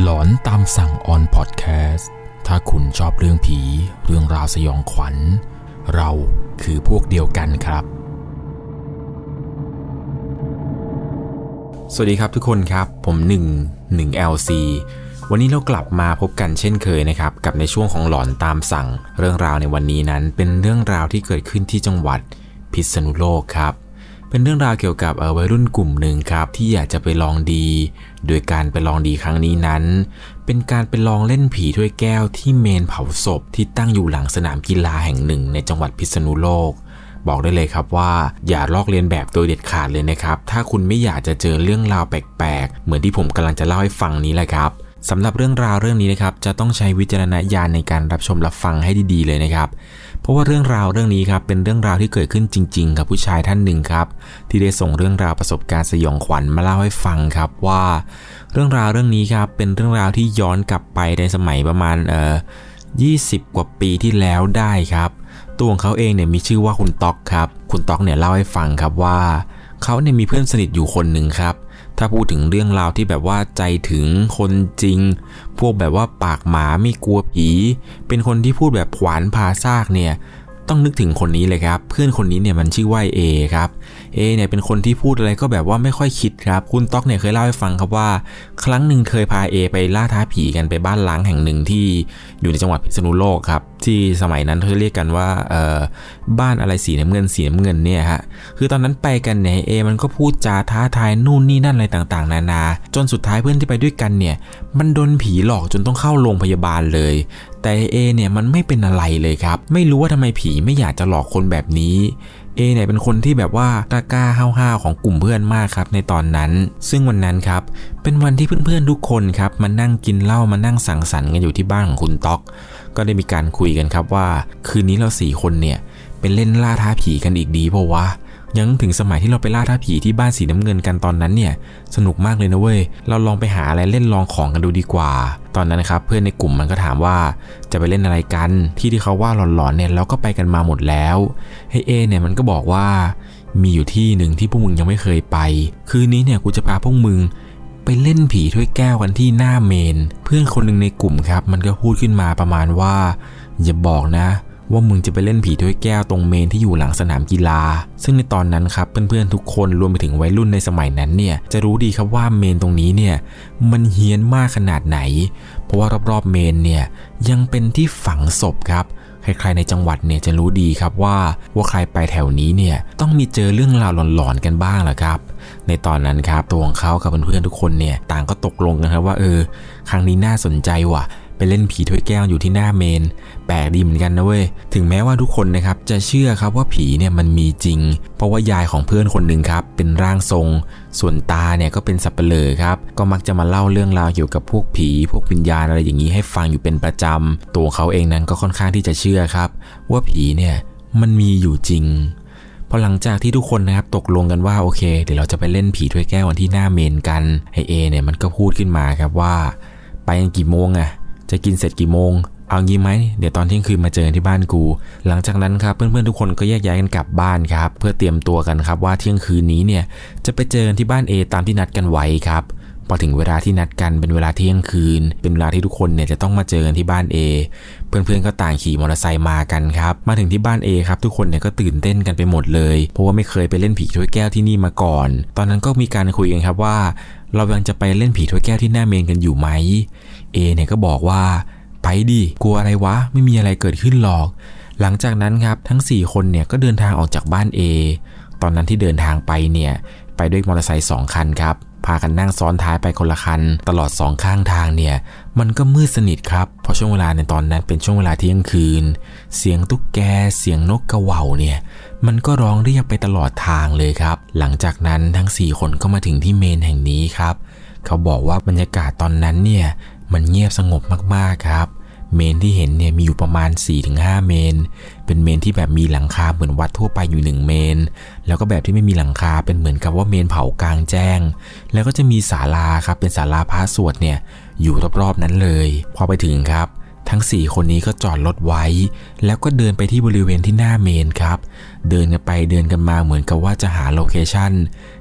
หลอนตามสั่งออนพอดแคสต์ ถ้าคุณชอบเรื่องผี เรื่องราวสยองขวัญ เราคือพวกเดียวกันครับ สวัสดีครับทุกคนครับ ผม1 1 LC วันนี้เรากลับมาพบกันเช่นเคยนะครับ กับในช่วงของหลอนตามสั่ง เรื่องราวในวันนี้นั้นเป็นเรื่องราวที่เกิดขึ้นที่จังหวัดพิษณุโลกครับ เป็นเรื่องราวเกี่ยวกับวัยรุ่นกลุ่มหนึ่งครับ ที่อยากจะไปลองดี โดยการไปลองดีครั้งนี้นั้น เป็นการไปลองเล่นผีถ้วยแก้วที่เมนเผาศพที่ตั้งอยู่หลังสนามกีฬาแห่งหนึ่งในจังหวัดพิษณุโลก บอกได้เลยครับว่า อย่าลอกเลียนแบบโดยเด็ดขาดเลยนะครับ ถ้าคุณไม่อยากจะเจอเรื่องราวแปลกๆ เหมือนที่ผมกำลังจะเล่าให้ฟังนี้แหละครับสำหรับเรื่องราวเรื่องนี้นะครับจะต้องใช้วิจารณญาณในการรับชมรับฟังให้ดีๆเลยนะครับ เพราะว่าเรื่องราวเรื่องนี้ครับเป็นเรื่องราวที่เกิดขึ้นจริง ๆ กับผู้ชายท่านหนึ่งครับ ที่ได้ส่งเรื่องราวประสบการณ์สยองขวัญมาเล่าให้ฟังครับว่า เรื่องราวเรื่องนี้ครับเป็นเรื่องราวที่ย้อนกลับไปในสมัยประมาณเอ่อ20 กว่าปีที่แล้วได้ครับ ตัวของเขาเองเนี่ยมีชื่อว่าคุณต๊อกครับ คุณต๊อกเนี่ยเล่าให้ฟังครับว่าเขาเนี่ยมีเพื่อนสนิทอยู่คนหนึ่งครับ ถ้าพูดถึงเรื่องราวที่แบบว่าใจถึงคนจริง พวกแบบว่าปากหมาไม่กลัวผี เป็นคนที่พูดแบบขวานพาซากเนี่ย ต้องนึกถึงคนนี้เลยครับ เพื่อนคนนี้เนี่ยมันชื่อว่าเอครับเอเนี่ยเป็นคนที่พูดอะไรก็แบบว่าไม่ค่อยคิดครับ คุณต๊อกเนี่ยเคยเล่าให้ฟังครับว่า ครั้งหนึ่งเคยพาเอไปล่าท้าผีกันไปบ้านล้างแห่งหนึ่งที่อยู่ในจังหวัดพิษณุโลกครับ ที่สมัยนั้นเขาเรียกกันว่าเอ่อบ้านอะไรสีน้ำเงินสีน้ำเงินเนี่ยฮะคือตอนนั้นไปกันเนี่ยเอมันก็พูดจาท้าทายนู่นนี่นั่นอะไรต่างๆ นานา จนสุดท้ายเพื่อนที่ไปด้วยกันเนี่ยมันโดนผีหลอกจนต้องเข้าโรงพยาบาลเลย แต่เอเนี่ยมันไม่เป็นอะไรเลยครับ ไม่รู้ว่าทำไมผีไม่อยากจะหลอกคนแบบนี้เอเนี่ยเป็นคนที่แบบว่ากล้าๆห้าวๆของกลุ่มเพื่อนมากครับในตอนนั้น ซึ่งวันนั้นครับเป็นวันที่เพื่อนๆทุกคนครับมานั่งกินเหล้ามานั่งสังสรรค์กันอยู่ที่บ้านของคุณต๊อก ก็ได้มีการคุยกันครับว่า คืนนี้เราสี่คนเนี่ยเป็นเล่นล่าท้าผีกันอีกดีเพราะวะ ยังถึงสมัยที่เราไปล่าท้าผีที่บ้านสีน้ำเงินกันตอนนั้นเนี่ย สนุกมากเลยนะเว้ย เราลองไปหาอะไรเล่นลองของกันดูดีกว่า ตอนนั้นนะครับเพื่อนในกลุ่มมันก็ถามว่าจะไปเล่นอะไรกัน ที่ที่เขาว่าหลอนๆเนี่ยเราก็ไปกันมาหมดแล้วให้เอเนี่ยมันก็บอกว่า มีอยู่ที่หนึ่งที่พวกมึงยังไม่เคยไป คืนนี้เนี่ยกูจะพาพวกมึงไปเล่นผีถ้วยแก้วกันที่หน้าเมน เพื่อนคนหนึ่งในกลุ่มครับ มันก็พูดขึ้นมาประมาณว่าอย่าบอกนะ ว่ามึงจะไปเล่นผีถ้วยแก้วตรงเมนที่อยู่หลังสนามกีฬา ซึ่งในตอนนั้นครับเพื่อนๆทุกคนรวมไปถึงวัยรุ่นในสมัยนั้นเนี่ยจะรู้ดีครับว่าเมนตรงนี้เนี่ยมันเฮี้ยนมากขนาดไหน เพราะว่ารอบๆเมนเนี่ยยังเป็นที่ฝังศพครับใครๆในจังหวัดเนี่ยจะรู้ดีครับว่าว่าใครไปแถวนี้เนี่ยต้องมีเจอเรื่องราวหลอนๆกันบ้างแหละครับ ในตอนนั้นครับตัวของเขากับเพื่อนๆทุกคนเนี่ยต่างก็ตกลงกันครับว่าเออ ครั้งนี้น่าสนใจว่ะ ไปเล่นผีถ้วยแก้วอยู่ที่หน้าเมน แปลกดีเหมือนกันนะเว้ย ถึงแม้ว่าทุกคนนะครับจะเชื่อครับว่าผีเนี่ยมันมีจริง เพราะว่ายายของเพื่อนคนหนึ่งครับเป็นร่างทรง ส่วนตาเนี่ยก็เป็นสับเปลือครับ ก็มักจะมาเล่าเรื่องราวเกี่ยวกับพวกผี พวกวิญญาณอะไรอย่างนี้ให้ฟังอยู่เป็นประจำ ตัวเขาเองนั้นก็ค่อนข้างที่จะเชื่อครับ ว่าผีเนี่ยมันมีอยู่จริงพอหลังจากที่ทุกคนนะครับตกลงกันว่าโอเค เดี๋ยวเราจะไปเล่นผีถ้วยแก้ววันที่หน้าเมนกันไอเอเนี่ยมันก็พูดขึ้นมาครับว่า ไปกันกี่โมงอะ จะกินเสร็จกี่โมง เอางี้ไหม เดี๋ยวตอนเที่ยงคืนมาเจอที่บ้านกู หลังจากนั้นครับเพื่อนๆทุกคนก็แยกย้ายกันกลับบ้านครับ เพื่อเตรียมตัวกันครับว่าเที่ยงคืนนี้เนี่ยจะไปเจอกันที่บ้าน A ตามที่นัดกันไว้ครับพอถึงเวลาที่นัดกันเป็นเวลาเที่ยงคืน เป็นเวลาที่ทุกคนเนี่ยจะต้องมาเจอกันที่บ้าน A เพื่อนๆก็ต่างขี่มอเตอร์ไซค์มากันครับมาถึงที่บ้าน A ครับทุกคนเนี่ยก็ตื่นเต้นกันไปหมดเลย เพราะว่าไม่เคยไปเล่นผีถ้วยแก้วที่นี่มาก่อน ตอนนั้นก็มีการคุยกันครับว่า เรายังจะไปเล่นผีถ้วยแก้วที่หน้าเมนกันอยู่ไหม A เนี่ยก็บอกว่าไปดิกลัวอะไรวะ ไม่มีอะไรเกิดขึ้นหรอก หลังจากนั้นครับทั้ง 4 คนเนี่ยก็เดินทางออกจากบ้าน A ตอนนั้นที่เดินทางไปเนี่ยไปด้วยมอเตอร์ไซค์สองคันครับ พากันนั่งซ้อนท้ายไปคนละคัน ตลอดสองข้างทางเนี่ยมันก็มืดสนิทครับเพราะช่วงเวลาในตอนนั้นเป็นช่วงเวลาเที่ยงคืน เสียงตุ๊กแกเสียงนกกระเหว่าเนี่ยมันก็ร้องเรียกไปตลอดทางเลยครับ หลังจากนั้นทั้ง 4 คนก็มาถึงที่เมนแห่งนี้ครับ เขาบอกว่าบรรยากาศตอนนั้นเนี่ยมันเงียบสงบมากๆครับ เมนที่เห็นเนี่ยมีอยู่ประมาณ 4-5 เมรุ เป็นเมรุที่แบบมีหลังคาเหมือนวัดทั่วไปอยู่1เมรุ แล้วก็แบบที่ไม่มีหลังคาเป็นเหมือนกับว่าเมรุเผากลางแจ้ง แล้วก็จะมีศาลาครับเป็นศาลาพระสวดเนี่ยอยู่รอบๆนั้นเลย พอไปถึงครับ ทั้ง 4 คนนี้ก็จอดรถไว้ แล้วก็เดินไปที่บริเวณที่หน้าเมรุครับ เดินกันไปเดินกันมาเหมือนกับว่าจะหา location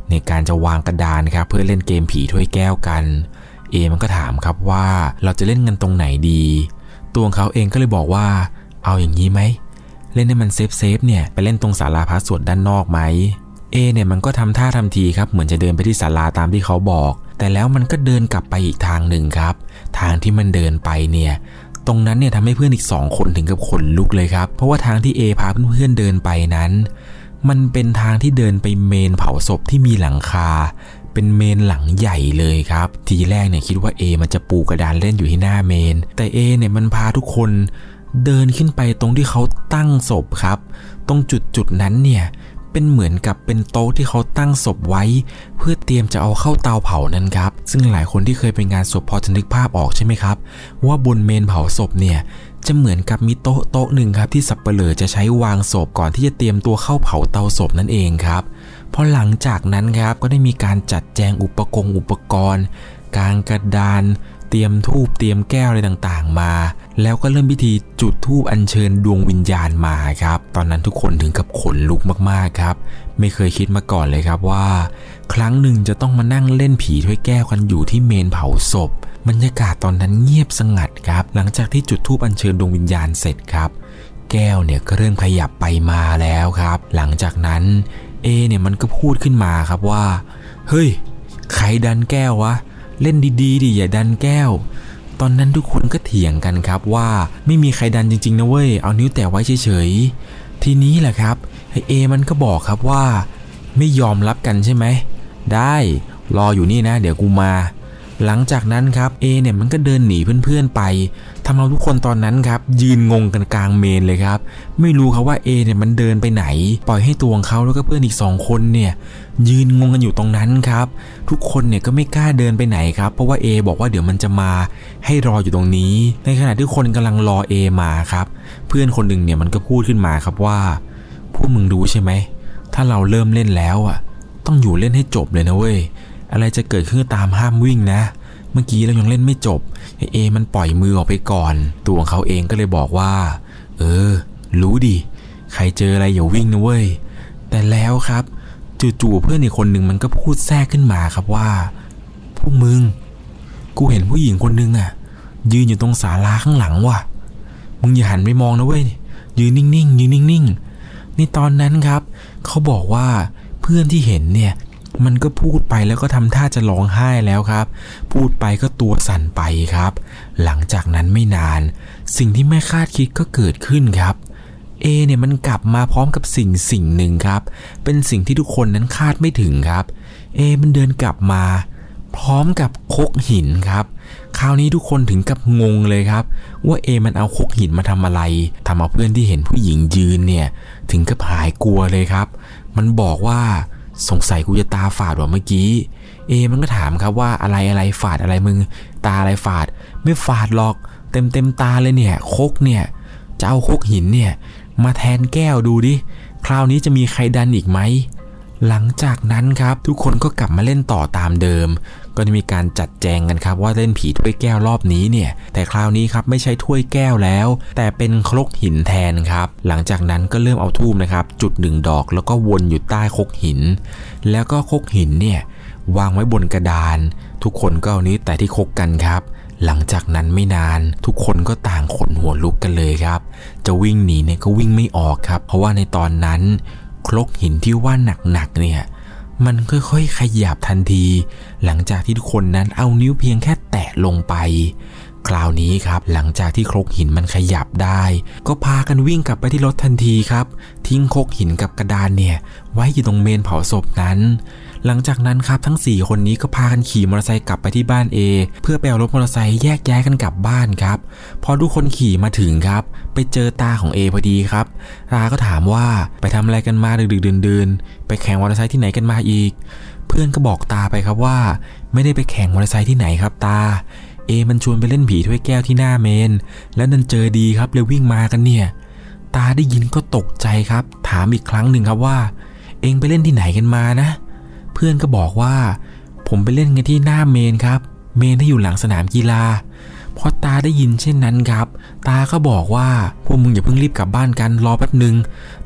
ในการจะวางกระดานครับเพื่อเล่นเกมผีถ้วยแก้วกัน เอมันก็ถามครับว่าเราจะเล่นกันตรงไหนดี ตัวของเขาเองก็เลยบอกว่า เอาอย่างนี้ไหม เล่นให้มัน safe safe เนี่ยไปเล่นตรงศาลาพระสวดด้านนอกไหมเอเนี่ยมันก็ทำท่าทำทีครับเหมือนจะเดินไปที่ศาลาตามที่เขาบอก แต่แล้วมันก็เดินกลับไปอีกทางหนึ่งครับ ทางที่มันเดินไปเนี่ยตรงนั้นเนี่ยทำให้เพื่อนอีกสองคนถึงกับขนลุกเลยครับ เพราะว่าทางที่เอพาเพื่อนๆเดินไปนั้น มันเป็นทางที่เดินไปเมรุเผาศพที่มีหลังคา เป็นเมนหลังใหญ่เลยครับ ทีแรกเนี่ยคิดว่า A มันจะปูกระดานเล่นอยู่ที่หน้าเมน แต่ A เนี่ยมันพาทุกคน เดินขึ้นไปตรงที่เขาตั้งศพครับ ตรงจุดจุดนั้นเนี่ยเป็นเหมือนกับเป็นโต๊ะที่เขาตั้งศพไว้ เพื่อเตรียมจะเอาเข้าเตาเผานั้นครับ ซึ่งหลายคนที่เคยไปงานศพพอจะนึกภาพออกใช่ไหมครับ ว่าบนเมนเผาศพเนี่ยจะเหมือนกับมีโต๊ะโต๊ะหนึ่งครับที่สับเปลือจะใช้วางศพก่อนที่จะเตรียมตัวเข้าเผาเตาศพนั่นเองครับพอหลังจากนั้นครับก็ได้มีการจัดแจงอุปกรณ์อุปกรณ์ กางกระดาน เตรียมทูบเตรียมแก้วอะไรต่างๆมา แล้วก็เริ่มพิธีจุดทูบอัญเชิญดวงวิญญาณมาครับ ตอนนั้นทุกคนถึงกับขนลุกมากๆครับ ไม่เคยคิดมาก่อนเลยครับว่า ครั้งหนึ่งจะต้องมานั่งเล่นผีถ้วยแก้วกันอยู่ที่เมนเผาศพ บรรยากาศตอนนั้นเงียบสงัดครับ หลังจากที่จุดธูปอัญเชิญดวงวิญญาณเสร็จครับ แก้วเนี่ยก็เริ่มขยับไปมาแล้วครับ หลังจากนั้นเอเนี่ยมันก็พูดขึ้นมาครับว่า เฮ้ย ใครดันแก้ววะ เล่นดีๆดิอย่าดันแก้ว ตอนนั้นทุกคนก็เถียงกันครับว่าไม่มีใครดันจริงๆนะเว้ย เอานิ้วแตะไว้เฉยๆ ทีนี้แหละครับไอเอมันก็บอกครับว่า ไม่ยอมรับกันใช่ไหม ได้รออยู่นี่นะ เดี๋ยวกูมา หลังจากนั้นครับเอเนี่ยมันก็เดินหนีเพื่อนๆไปทำเอาทุกคนตอนนั้นครับ ยืนงงกันกลางเมนเลยครับ ไม่รู้ครับว่าเอเนี่ยมันเดินไปไหน ปล่อยให้ตัวของเขาแล้วก็เพื่อนอีกสองคนเนี่ยยืนงงกันอยู่ตรงนั้นครับ ทุกคนเนี่ยก็ไม่กล้าเดินไปไหนครับ เพราะว่า A บอกว่าเดี๋ยวมันจะมาให้รออยู่ตรงนี้ ในขณะที่คนกำลังรอ A มาครับ เพื่อนคนหนึ่งเนี่ยมันก็พูดขึ้นมาครับว่าพวกมึงรู้ใช่ไหมถ้าเราเริ่มเล่นแล้วอะ ต้องอยู่เล่นให้จบเลยนะเว้ยอะไรจะเกิดขึ้นตามห้ามวิ่งนะ เมื่อกี้เรายังเล่นไม่จบ เอมันปล่อยมือออกไปก่อน ตัวของเขาเองก็เลยบอกว่า เออ รู้ดิ ใครเจออะไรอย่าวิ่งนะเว้ย แต่แล้วครับจู่ๆเพื่อนอีกคนหนึ่งมันก็พูดแทรกขึ้นมาครับว่า พวกมึง กูเห็นผู้หญิงคนนึงอะ ยืนอยู่ตรงศาลาข้างหลังว่ะ มึงอย่าหันไปมองนะเว้ย ยืนนิ่งๆ ยืนนิ่งๆ ในตอนนั้นครับ เขาบอกว่าเพื่อนที่เห็นเนี่ย มันก็พูดไปแล้วก็ทำท่าจะร้องไห้แล้วครับ พูดไปก็ตัวสั่นไปครับ หลังจากนั้นไม่นาน สิ่งที่ไม่คาดคิดก็เกิดขึ้นครับเอเนี่ยมันกลับมาพร้อมกับสิ่งสิ่งหนึ่งครับ เป็นสิ่งที่ทุกคนนั้นคาดไม่ถึงครับเอมันเดินกลับมา พร้อมกับคกหินครับ คราวนี้ทุกคนถึงกับงงเลยครับ ว่าเอมันเอาคกหินมาทำอะไรทำเอาเพื่อนที่เห็นผู้หญิงยืนเนี่ยถึงกับหายกลัวเลยครับ มันบอกว่า สงสัยกูจะตาฝาดว่าเมื่อกี้ เอมันก็ถามครับว่าอะไรอะไรฝาดอะไรมึง ตาอะไรฝาด ไม่ฝาดหรอก เต็มเต็มตาเลยเนี่ยคกเนี่ยจะเอาคกหินเนี่ยมาแทนแก้วดูดิ คราวนี้จะมีใครดันอีกไหม หลังจากนั้นครับทุกคนก็กลับมาเล่นต่อตามเดิม ก็จะมีการจัดแจงกันครับว่าเล่นผีถ้วยแก้วรอบนี้เนี่ยแต่คราวนี้ครับไม่ใช่ถ้วยแก้วแล้ว แต่เป็นครกหินแทนครับ หลังจากนั้นก็เริ่มเอาทูบนะครับ จุดหนึ่งดอกแล้วก็วนอยู่ใต้ครกหิน แล้วก็ครกหินเนี่ยวางไว้บนกระดาน ทุกคนก็เอานี้แต่ที่คกกันครับ หลังจากนั้นไม่นาน ทุกคนก็ต่างขนหัวลุกกันเลยครับ จะวิ่งหนีเนี่ยก็วิ่งไม่ออกครับ เพราะว่าในตอนนั้น ครกหินที่ว่าหนักๆเนี่ย มันค่อยๆ ขยับทันที หลังจากที่ทุกคนนั้นเอานิ้วเพียงแค่แตะลงไป คราวนี้ครับหลังจากที่ครกหินมันขยับได้ ก็พากันวิ่งกลับไปที่รถทันทีครับ ทิ้งครกหินกับกระดานเนี่ย ไว้อยู่ตรงเมนเผาศพนั้น หลังจากนั้นครับทั้ง 4 คนนี้ก็พากันขี่มอเตอร์ไซค์กลับไปที่บ้าน A เพื่อไปเอารถมอเตอร์ไซค์แยกย้ายกันกลับบ้านครับ พอทุกคนขี่มาถึงครับ ไปเจอตาของ A พอดีครับ ตาก็ถามว่าไปทำอะไรกันมาดึกๆดื่นๆไปแข่งมอเตอร์ไซค์ที่ไหนกันมาอีก เพื่อนก็บอกตาไปครับว่า ไม่ได้ไปแข่งมอเตอร์ไซค์ที่ไหนครับตาเอมันชวนไปเล่นผีถ้วยแก้วที่หน้าเมน แล้วนันเจอดีครับเลยวิ่งมากันเนี่ย ตาได้ยินก็ตกใจครับ ถามอีกครั้งหนึ่งครับว่า เองไปเล่นที่ไหนกันมานะ เพื่อนก็บอกว่า ผมไปเล่นกันที่หน้าเมนครับ เมนที่อยู่หลังสนามกีฬาพอตาได้ยินเช่นนั้นครับ ตาก็บอกว่าพวกมึงอย่าเพิ่งรีบกลับบ้านกันรอแป๊บหนึ่ง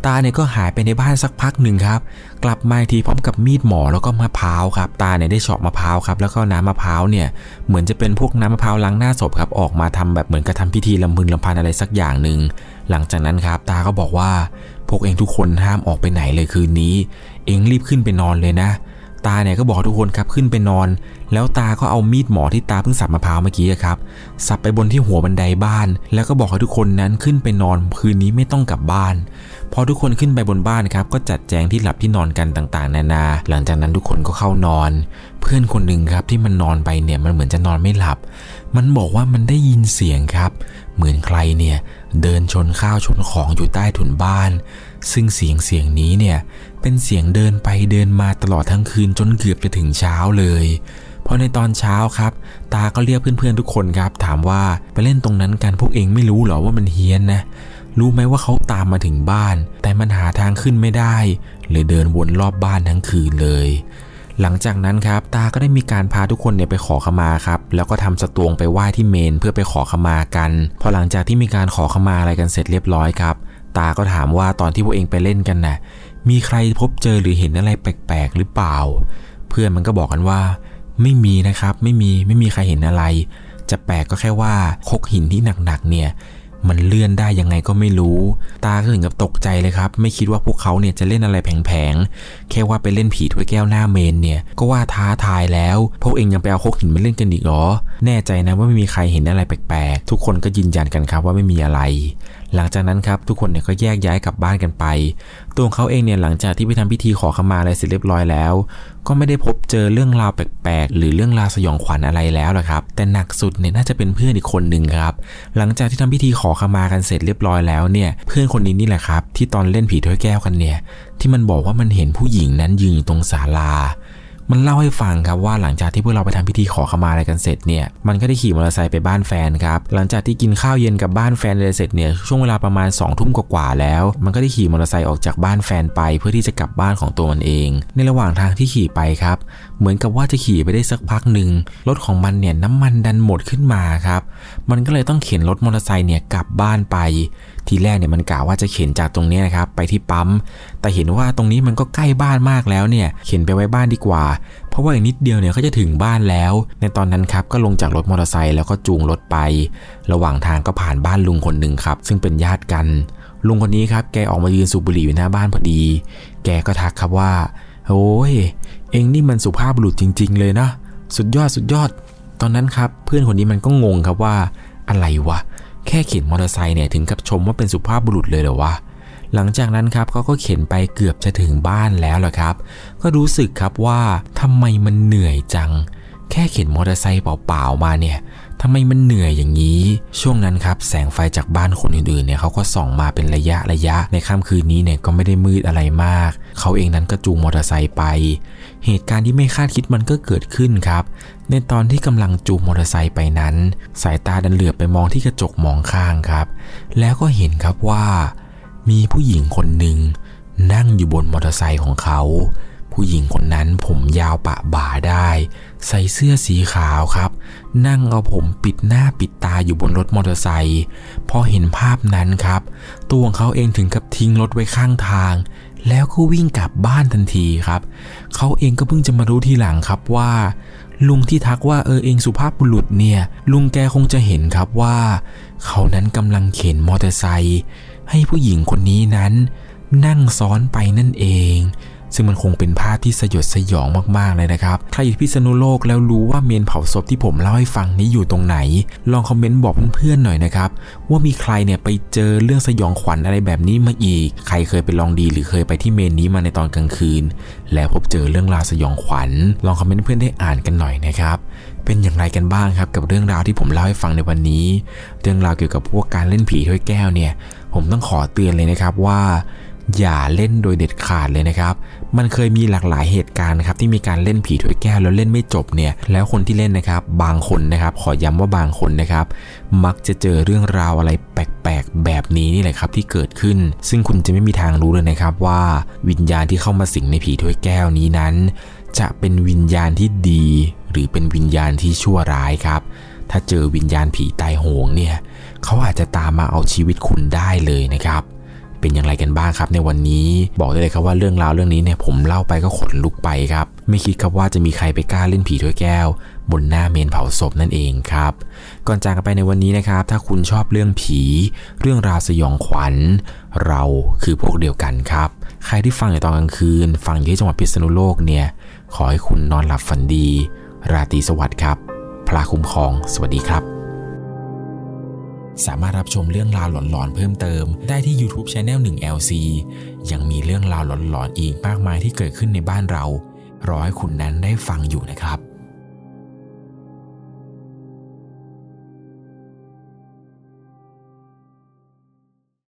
ตาเนี่ยก็หายไปในบ้านสักพักหนึ่งครับ กลับมาทีพร้อมกับมีดหมอแล้วก็มะพร้าวครับ ตาเนี่ยได้เฉาะมะพร้าวครับแล้วก็น้ำมะพร้าวเนี่ยเหมือนจะเป็นพวกน้ำมะพร้าวล้างหน้าศพครับออกมาทำแบบเหมือนกระทำพิธีลำพึงลำพันอะไรสักอย่างหนึ่งหลังจากนั้นครับ ตาก็บอกว่า พวกเองทุกคนห้ามออกไปไหนเลยคืนนี้ เองรีบขึ้นไปนอนเลยนะ ตาเนี่ยก็บอกทุกคนครับขึ้นไปนอน แล้วตาก็เอามีดหมอที่ตาเพิ่งสับมะพร้าวเมื่อกี้ครับสับไปบนที่หัวบันไดบ้าน แล้วก็บอกให้ทุกคนนั้นขึ้นไปนอนคืนนี้ไม่ต้องกลับบ้านพอทุกคนขึ้นไปบนบ้านครับก็จัดแจงที่หลับที่นอนกันต่างๆ นานา หลังจากนั้นทุกคนก็เข้านอน เพื่อนคนหนึ่งครับที่มันนอนไปเนี่ยมันเหมือนจะนอนไม่หลับ มันบอกว่ามันได้ยินเสียงครับ เหมือนใครเนี่ยเดินชนข้าวชนของอยู่ใต้ถุนบ้าน ซึ่งเสียงเสียงนี้เนี่ย เป็นเสียงเดินไปเดินมาตลอดทั้งคืนจนเกือบจะถึงเช้าเลย พอในตอนเช้าครับ ตาก็เรียกเพื่อนๆทุกคนครับ ถามว่าไปเล่นตรงนั้นกันพวกเองไม่รู้หรอว่ามันเฮี้ยนนะ รู้ไหมว่าเขาตามมาถึงบ้าน แต่มันหาทางขึ้นไม่ได้เลยเดินวนรอบบ้านทั้งคืนเลยหลังจากนั้นครับตาก็ได้มีการพาทุกคนเนี่ยไปขอขมาครับ แล้วก็ทำสตวงไปไหว้ที่เมนเพื่อไปขอขมากัน พอหลังจากที่มีการขอขมาอะไรกันเสร็จเรียบร้อยครับ ตาก็ถามว่าตอนที่พวกเองไปเล่นกันน่ะ มีใครพบเจอหรือเห็นอะไรแปลกๆหรือเปล่า เพื่อนมันก็บอกกันว่า ไม่มีนะครับ ไม่มีไม่มีใครเห็นอะไร จะแปลกก็แค่ว่าคกหินที่หนักๆเนี่ยมันเลื่อนได้ยังไงก็ไม่รู้ ตาก็ถึงกับตกใจเลยครับ ไม่คิดว่าพวกเขาเนี่ยจะเล่นอะไรแผงๆ แค่ว่าไปเล่นผีถ้วยแก้วหน้าเมนเนี่ย ก็ว่าท้าทายแล้ว พวกเองยังไปเอาคกหินมาเล่นกันอีกเหรอ แน่ใจนะว่าไม่มีใครเห็นอะไรแปลกๆ ทุกคนก็ยืนยันกันครับว่าไม่มีอะไร หลังจากนั้นครับทุกคนเนี่ยก็แยกย้ายกลับบ้านกันไป ตัวเขาเองเนี่ยหลังจากที่ไปทำพิธีขอขมาอะไรเสร็จเรียบร้อยแล้ว ก็ไม่ได้พบเจอเรื่องราวแปลกๆ หรือเรื่องราวสยองขวัญอะไรแล้วหรอครับ แต่หนักสุดเนี่ยน่าจะเป็นเพื่อนอีกคนหนึ่งครับ หลังจากที่ทำพิธีขอขมากันเสร็จเรียบร้อยแล้วเนี่ยเพื่อนคนนี้นี่แหละครับที่ตอนเล่นผีถ้วยแก้วกันเนี่ยที่มันบอกว่ามันเห็นผู้หญิงนั้นยืนอยู่ตรงศาลา มันเล่าให้ฟังครับว่าหลังจากที่พวกเราไปทำพิธีขอขมาอะไรกันเสร็จเนี่ยมันก็ได้ขี่มอเตอร์ไซค์ไปบ้านแฟนครับหลังจากที่กินข้าวเย็นกับบ้านแฟนเสร็จเนี่ยช่วงเวลาประมาณ2องทุ่มกว่าๆแล้ว มันก็ได้ขี่มอเตอร์ไซค์ออกจากบ้านแฟนไป เพื่อที่จะกลับบ้านของตัวมันเอง ในระหว่างทางที่ขี่ไปครับเหมือนกับว่าจะขี่ไปได้สักพักหนึ่งรถของมันเนี่ยน้ำมันดันหมดขึ้นมาครับมันก็เลยต้องเข็นรถมอเตอร์ไซค์เนี่ยกลับบ้านไป ทีแรกเนี่ยมันกะว่าจะเข็นจากตรงนี้นะครับไปที่ปั๊ม แต่เห็นว่าตรงนี้มันก็ใกล้บ้านมากแล้วเนี่ยเข็นไปไว้บ้านดีกว่า เพราะว่าอีกนิดเดียวเนี่ยก็จะถึงบ้านแล้ว ในตอนนั้นครับก็ลงจากรถมอเตอร์ไซค์แล้วก็จูงรถไป ระหว่างทางก็ผ่านบ้านลุงคนหนึ่งครับ ซึ่งเป็นญาติกันลุงคนนี้ครับแกออกมายืนสูบบุหรี่อยู่หน้าบ้านพอดี แกก็ทักครับว่าโอ้ยเองนี่มันสุภาพบุรุษจริง ๆ เลยนะ สุดยอดสุดยอด ตอนนั้นครับ เพื่อนคนนี้มันก็งงครับว่า อะไรวะ แค่เข็นมอเตอร์ไซค์เนี่ยถึงกับชมว่าเป็นสุภาพบุรุษเลยเหรอวะหลังจากนั้นครับเขาก็เข็นไปเกือบจะถึงบ้านแล้วเหละครับ ก็รู้สึกครับว่าทำไมมันเหนื่อยจัง แค่เข็นมอเตอร์ไซค์เปล่าๆมาเนี่ย ทำไมมันเหนื่อยอย่างนี้ ช่วงนั้นครับแสงไฟจากบ้านคนอื่นๆเนี่ยเขาก็ส่องมาเป็นระยะระยะ ในค่ำคืนนี้เนี่ยก็ไม่ได้มืดอะไรมาก เขาเองนั้นก็จูงมอเตอร์ไซค์ไป เหตุการณ์ที่ไม่คาดคิดมันก็เกิดขึ้นครับ ในตอนที่กำลังจูงมอเตอร์ไซค์ไปนั้น สายตาดันเหลือบไปมองที่กระจกมองข้างครับ แล้วก็เห็นครับว่า มีผู้หญิงคนหนึ่งนั่งอยู่บนมอเตอร์ไซค์ของเขา ผู้หญิงคนนั้นผมยาวปะบ่าได้ ใส่เสื้อสีขาวครับ นั่งเอาผมปิดหน้าปิดตาอยู่บนรถมอเตอร์ไซค์พอเห็นภาพนั้นครับ ตัวของเขาเองถึงกับทิ้งรถไว้ข้างทาง แล้วก็วิ่งกลับบ้านทันทีครับ เขาเองก็เพิ่งจะมารู้ทีหลังครับว่า ลุงที่ทักว่าเออเองสุภาพบุรุษเนี่ย ลุงแกคงจะเห็นครับว่า เขานั้นกำลังเข็นมอเตอร์ไซค์ให้ผู้หญิงคนนี้นั้น นั่งซ้อนไปนั่นเอง ซึ่งมันคงเป็นภาพที่สยดสยองมากๆเลยนะครับ ใครอยู่พิษณุโลกแล้วรู้ว่าเมนเผาศพที่ผมเล่าให้ฟังนี้อยู่ตรงไหน ลองคอมเมนต์บอกเพื่อนๆหน่อยนะครับ ว่ามีใครเนี่ยไปเจอเรื่องสยองขวัญอะไรแบบนี้มาอีก ใครเคยไปลองดีหรือเคยไปที่เมนนี้มาในตอนกลางคืน แล้วพบเจอเรื่องราวสยองขวัญ ลองคอมเมนต์เพื่อนได้อ่านกันหน่อยนะครับเป็นอย่างไรกันบ้างครับกับเรื่องราวที่ผมเล่าให้ฟังในวันนี้ เรื่องราวเกี่ยวกับพวกการเล่นผีถ้วยแก้วเนี่ย ผมต้องขอเตือนเลยนะครับว่า อย่าเล่นโดยเด็ดขาดเลยนะครับ มันเคยมีหลากหลายเหตุการณ์ครับที่มีการเล่นผีถ้วยแก้วแล้วเล่นไม่จบเนี่ย แล้วคนที่เล่นนะครับ บางคนนะครับ ขอย้ำว่าบางคนนะครับ มักจะเจอเรื่องราวอะไรแปลกๆแบบนี้นี่แหละครับที่เกิดขึ้น ซึ่งคุณจะไม่มีทางรู้เลยนะครับว่าวิญญาณที่เข้ามาสิงในผีถ้วยแก้วนี้นั้น จะเป็นวิญญาณที่ดี หรือเป็นวิญญาณที่ชั่วร้ายครับ ถ้าเจอวิญญาณผีตายโหงเนี่ยเขาอาจจะตามมาเอาชีวิตคุณได้เลยนะครับ เป็นอย่างไรกันบ้างครับ ในวันนี้บอกได้เลยครับว่าเรื่องราวเรื่องนี้เนี่ยผมเล่าไปก็ขนลุกไปครับ ไม่คิดครับว่าจะมีใครไปกล้าเล่นผีถ้วยแก้ว บนหน้าเมนเผาศพนั่นเองครับ ก่อนจากกันไปในวันนี้นะครับ ถ้าคุณชอบเรื่องผี เรื่องราวสยองขวัญ เราคือพวกเดียวกันครับ ใครที่ฟังในตอนกลางคืน ฟังอยู่ที่จังหวัดพิษณุโลกเนี่ย ขอให้คุณนอนหลับฝันดี ราตรีสวัสดิ์ครับพระคุ้มครอง สวัสดีครับ สามารถรับชมเรื่องราวหลอนๆเพิ่มเติม ได้ที่ YouTube Channel 1 LC ยังมีเรื่องราวหลอนๆอีกมากมายที่เกิดขึ้นในบ้านเรา รอให้คุณนั้นได้ฟังอยู่นะครับ